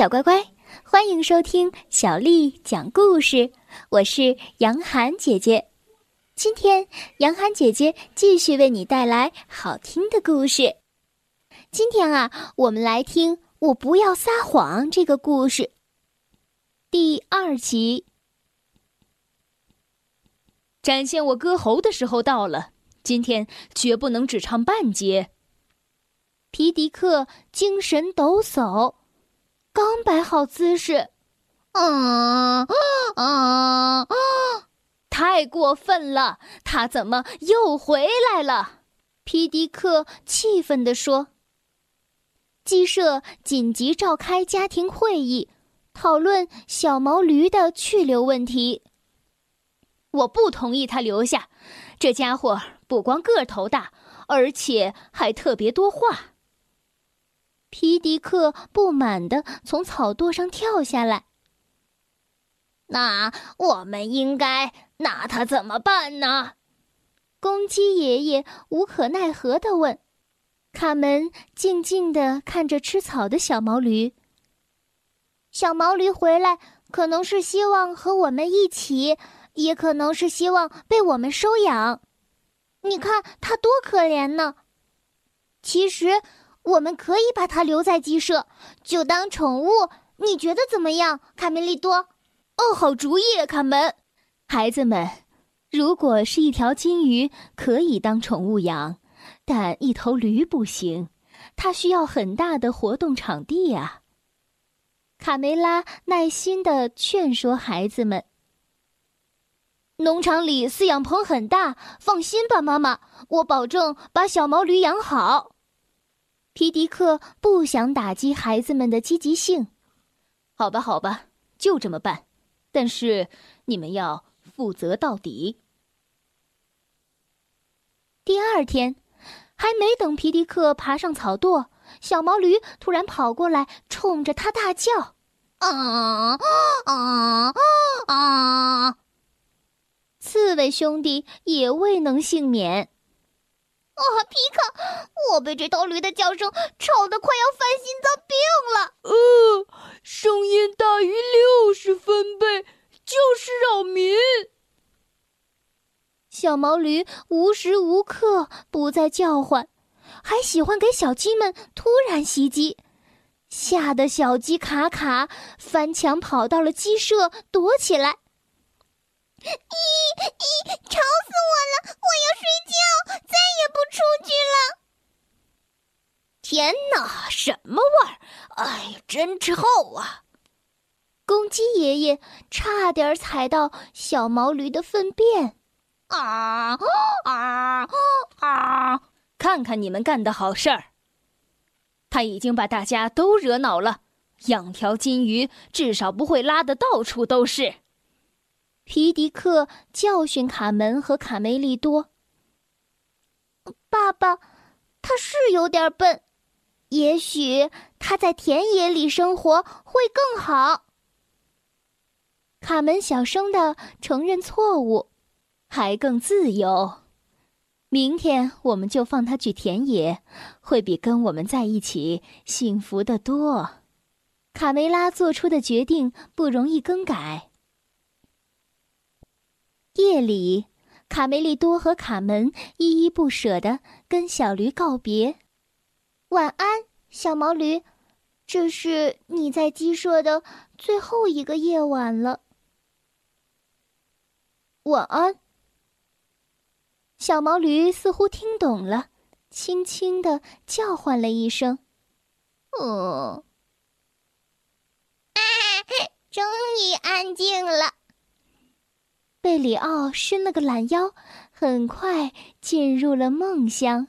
小乖乖，欢迎收听小丽讲故事。我是杨涵姐姐，今天杨涵姐姐继续为你带来好听的故事。今天啊，我们来听《我不要撒谎》这个故事第二集。展现我歌喉的时候到了，今天绝不能只唱半截。皮迪克精神抖擞。刚摆好姿势，啊啊啊！太过分了！他怎么又回来了？皮迪克气愤地说。鸡舍紧急召开家庭会议，讨论小毛驴的去留问题。我不同意他留下，这家伙不光个头大，而且还特别多话。皮迪克不满地从草垛上跳下来。那我们应该拿他怎么办呢？公鸡爷爷无可奈何地问。卡门静静地看着吃草的小毛驴。小毛驴回来，可能是希望和我们一起，也可能是希望被我们收养。你看它多可怜呢！其实。我们可以把它留在鸡舍，就当宠物。你觉得怎么样，卡梅利多？哦，好主意，卡门。孩子们，如果是一条金鱼，可以当宠物养，但一头驴不行，它需要很大的活动场地啊。卡梅拉耐心的劝说孩子们：“农场里饲养棚很大，放心吧，妈妈，我保证把小毛驴养好。”皮迪克不想打击孩子们的积极性，好吧，好吧，就这么办。但是你们要负责到底。第二天，还没等皮迪克爬上草垛，小毛驴突然跑过来，冲着他大叫：“啊啊啊！”刺猬兄弟也未能幸免。啊，皮卡，我被这头驴的叫声吵得快要犯心脏病了。呃，声音大于六十分贝就是扰民。小毛驴无时无刻不在叫唤，还喜欢给小鸡们突然袭击，吓得小鸡卡卡翻墙跑到了鸡舍躲起来。咦咦，吵死我了！我要睡觉，再也不出去了。天哪，什么味儿？哎，真臭啊！公鸡爷爷差点踩到小毛驴的粪便。啊啊啊！看看你们干的好事儿！他已经把大家都惹恼了。养条金鱼至少不会拉的到处都是。皮迪克教训卡门和卡梅利多。爸爸，他是有点笨，也许他在田野里生活会更好。卡门小声的承认错误，还更自由。明天我们就放他去田野，会比跟我们在一起幸福的多。卡梅拉做出的决定不容易更改。夜里，卡梅利多和卡门依依不舍地跟小驴告别。晚安，小毛驴，这是你在鸡舍的最后一个夜晚了。晚安。小毛驴似乎听懂了，轻轻地叫唤了一声：“嗯。”终于安静了。贝里奥伸了个懒腰，很快进入了梦乡。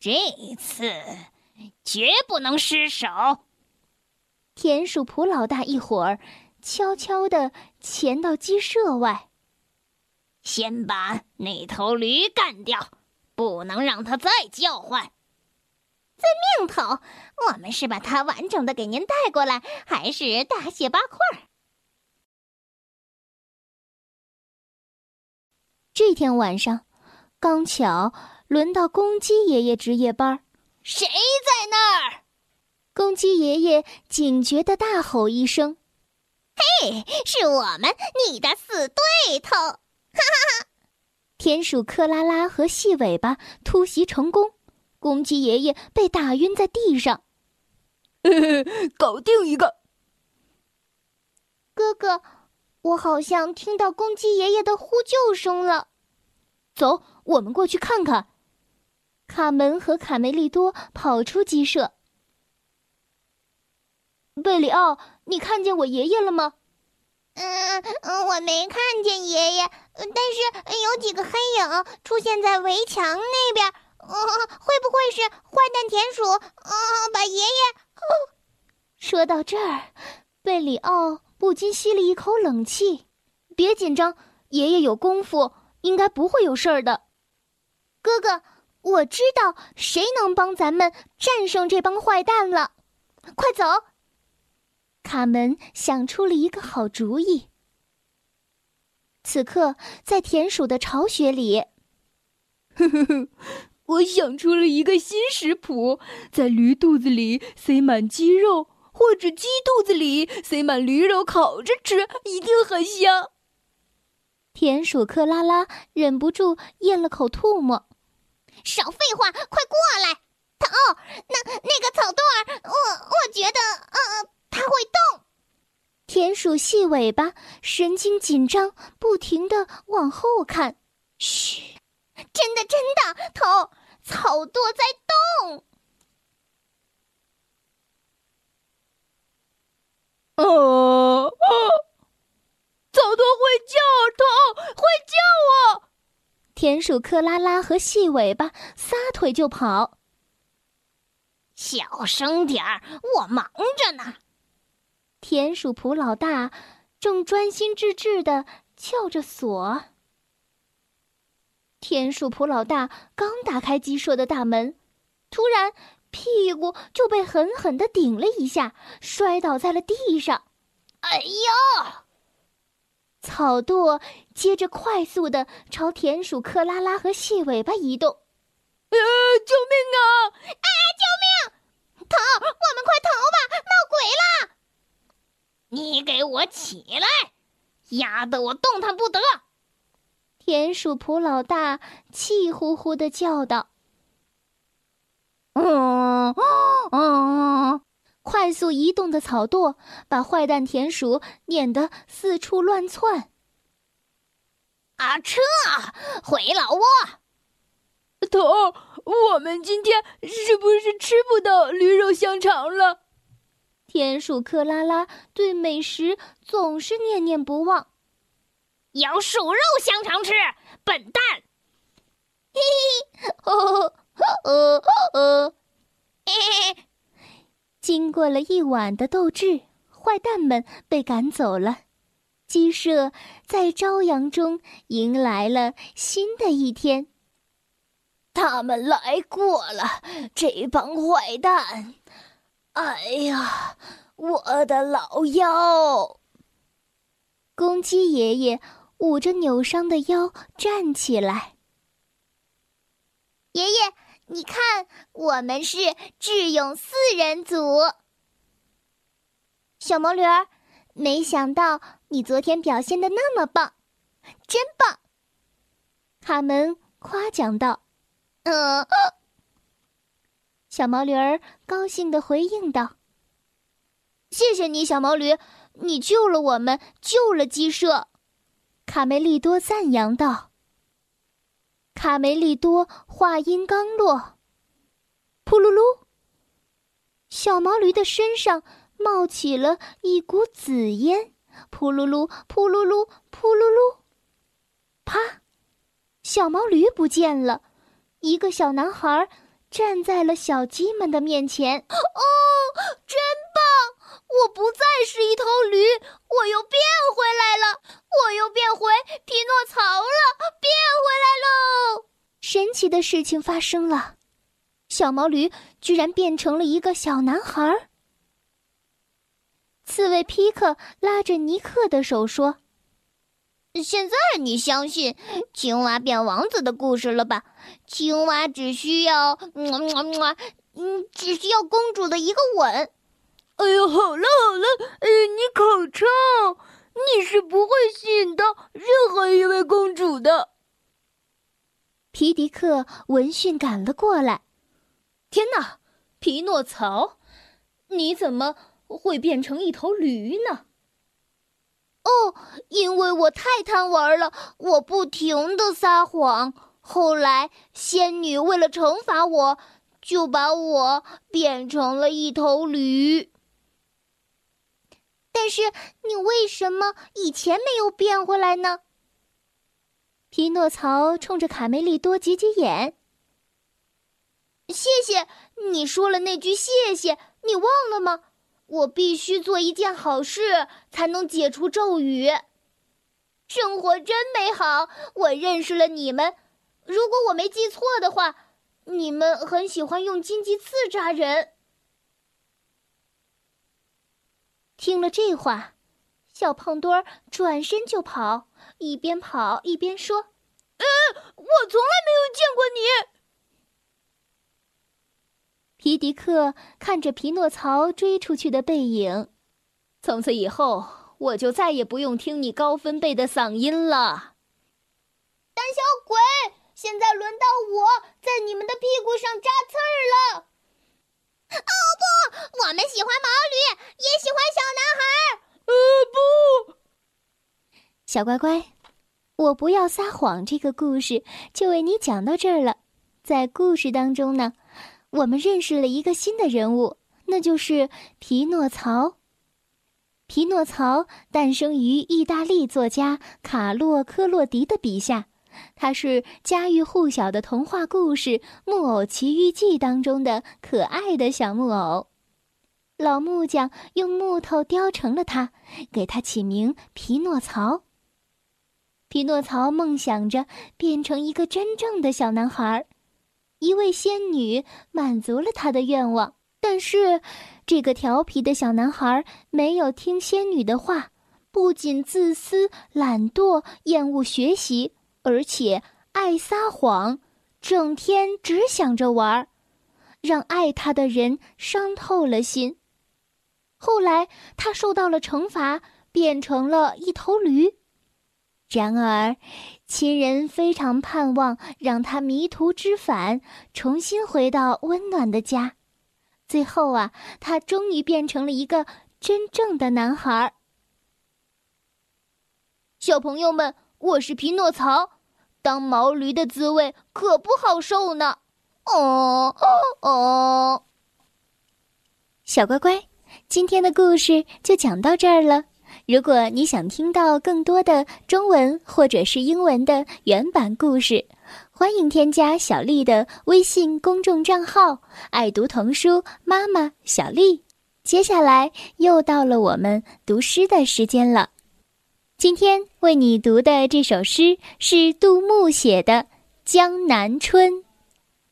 这次绝不能失手。田鼠普老大一伙儿悄悄地潜到鸡舍外，先把那头驴干掉，不能让它再叫唤。在命头。我们是把它完整的给您带过来，还是大卸八块？这天晚上，刚巧轮到公鸡爷爷值夜班。谁在那儿？公公鸡爷爷警觉的大吼一声：“嘿，是我们，你的死对头！”哈哈哈！田鼠克拉拉和细尾巴突袭成功，公鸡爷爷被打晕在地上。搞定一个，哥哥，我好像听到公鸡爷爷的呼救声了。走，我们过去看看。卡门和卡梅利多跑出鸡舍。贝里奥，你看见我爷爷了吗？嗯嗯，我没看见爷爷，但是有几个黑影出现在围墙那边。嗯，会不会是坏蛋田鼠？嗯，把爷爷……说到这儿，贝里奥不禁吸了一口冷气。别紧张，爷爷有功夫，应该不会有事儿的。哥哥，我知道谁能帮咱们战胜这帮坏蛋了。快走！卡门想出了一个好主意。此刻，在田鼠的巢穴里，呵呵呵，我想出了一个新食谱：在驴肚子里塞满鸡肉，或者鸡肚子里塞满驴肉，烤着吃，一定很香。田鼠克拉拉忍不住咽了口唾沫。少废话，快过来！头，那那个草垛儿，我我觉得，呃。它会动。田鼠细尾巴神经紧张，不停的往后看。嘘，真的真的，头草垛在动。哦哦，草垛会叫，头会叫啊！田鼠克拉拉和细尾巴撒腿就跑。小声点儿，我忙着呢。田鼠普老大正专心致志的撬着锁。田鼠普老大刚打开鸡舍的大门，突然屁股就被狠狠的顶了一下，摔倒在了地上。哎呀！草垛接着快速的朝田鼠克拉拉和细尾巴移动。呃，救命啊！哎，救命！逃！我们快逃吧！闹鬼了！你给我起来！压得我动弹不得！田鼠普老大气呼呼的叫道：“嗯嗯！”快速移动的草垛把坏蛋田鼠撵得四处乱窜。啊，撤！回老窝！头，我们今天是不是吃不到驴肉香肠了？田鼠克拉拉对美食总是念念不忘，有鼠肉香肠吃，笨蛋！嘿嘿，哦哦哦，嘿嘿。经过了一晚的斗智，坏蛋们被赶走了，鸡舍在朝阳中迎来了新的一天。他们来过了，这帮坏蛋。哎呀，我的老腰！公鸡爷爷捂着扭伤的腰站起来。爷爷，你看，我们是智勇四人组。小毛驴儿，没想到你昨天表现的那么棒，真棒！卡门夸奖道：“嗯。”小毛驴儿高兴的回应道：“谢谢你，小毛驴，你救了我们，救了鸡舍。”卡梅利多赞扬道。卡梅利多话音刚落，噗噜噜，小毛驴的身上冒起了一股紫烟，噗噜噜，噗噜噜，噗噜噜，啪，小毛驴不见了，一个小男孩。站在了小鸡们的面前。哦，真棒！我不再是一头驴，我又变回来了，我又变回匹诺曹了，变回来喽！神奇的事情发生了，小毛驴居然变成了一个小男孩。刺猬皮克拉着尼克的手说。现在你相信青蛙变王子的故事了吧？青蛙只需要，嗯，只需要公主的一个吻，哎呦，好了好了，呃，你口臭，你是不会吸引到任何一位公主的。皮迪克闻讯赶了过来。天哪，匹诺曹，你怎么会变成一头驴呢？哦，因为我太贪玩了，我不停的撒谎。后来仙女为了惩罚我，就把我变成了一头驴。但是你为什么以前没有变回来呢？匹诺曹冲着卡梅利多挤挤眼。谢谢你说了那句谢谢，你忘了吗？我必须做一件好事，才能解除咒语。生活真美好，我认识了你们。如果我没记错的话，你们很喜欢用荆棘刺扎人。听了这话，小胖墩儿转身就跑，一边跑一边说：“呃，我从来没有见过你。”皮迪克看着匹诺曹追出去的背影，从此以后，我就再也不用听你高分贝的嗓音了。胆小鬼，现在轮到我在你们的屁股上扎刺儿了。哦不，我们喜欢毛驴，也喜欢小男孩。呃不，小乖乖，我不要撒谎。这个故事就为你讲到这儿了。在故事当中呢。我们认识了一个新的人物，那就是匹诺曹。匹诺曹诞生于意大利作家卡洛·科洛迪的笔下，他是家喻户晓的童话故事《木偶奇遇记》当中的可爱的小木偶。老木匠用木头雕成了他，给他起名匹诺曹。匹诺曹梦想着变成一个真正的小男孩。一位仙女满足了他的愿望，但是这个调皮的小男孩没有听仙女的话，不仅自私、懒惰、厌恶学习，而且爱撒谎，整天只想着玩儿，让爱他的人伤透了心。后来他受到了惩罚，变成了一头驴。然而，亲人非常盼望让他迷途知返，重新回到温暖的家。最后啊，他终于变成了一个真正的男孩。小朋友们，我是匹诺曹，当毛驴的滋味可不好受呢。哦哦哦！小乖乖，今天的故事就讲到这儿了。如果你想听到更多的中文或者是英文的原版故事，欢迎添加小丽的微信公众账号“爱读童书妈妈小丽”。接下来又到了我们读诗的时间了。今天为你读的这首诗是杜牧写的《江南春》。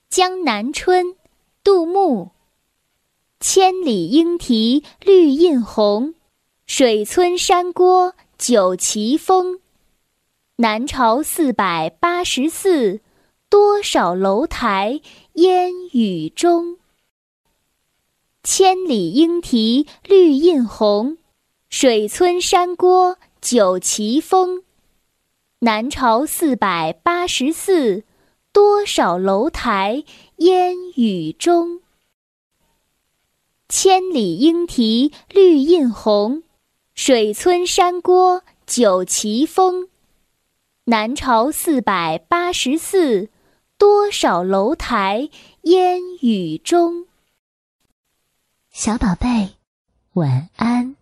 江南春，杜牧。千里莺啼绿映红。水村山郭酒旗风，南朝四百八十寺，多少楼台烟雨中。千里莺啼绿映红，水村山郭酒旗风。南朝四百八十寺，多少楼台烟雨中。千里莺啼绿映红。水村山郭酒旗风，南朝四百八十寺，多少楼台烟雨中。小宝贝，晚安。